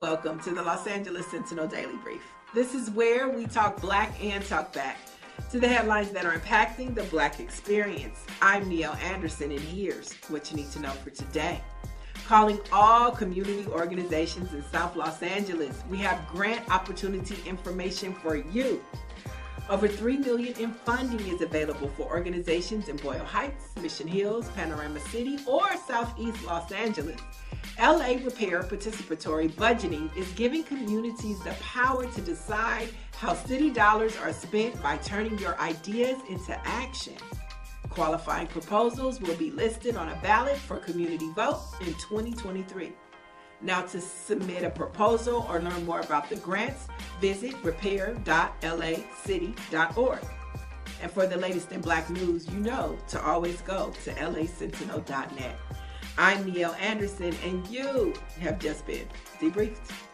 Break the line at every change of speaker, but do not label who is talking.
Welcome to the Los Angeles Sentinel Daily Brief. This is where we talk black and talk back to the headlines that are impacting the black experience. I'm Neil Anderson, and here's what you need to know for today. Calling all community organizations in South Los Angeles, we have grant opportunity information for you. Over 3 million in funding is available for organizations in Boyle Heights, Mission Hills, Panorama City, or Southeast Los Angeles. LA Repair Participatory Budgeting is giving communities the power to decide how city dollars are spent by turning your ideas into action. Qualifying proposals will be listed on a ballot for community vote in 2023. Now, to submit a proposal or learn more about the grants, visit repair.lacity.org. And for the latest in black news, you know to always go to lasentinel.net. I'm Neil Anderson, and you have just been debriefed.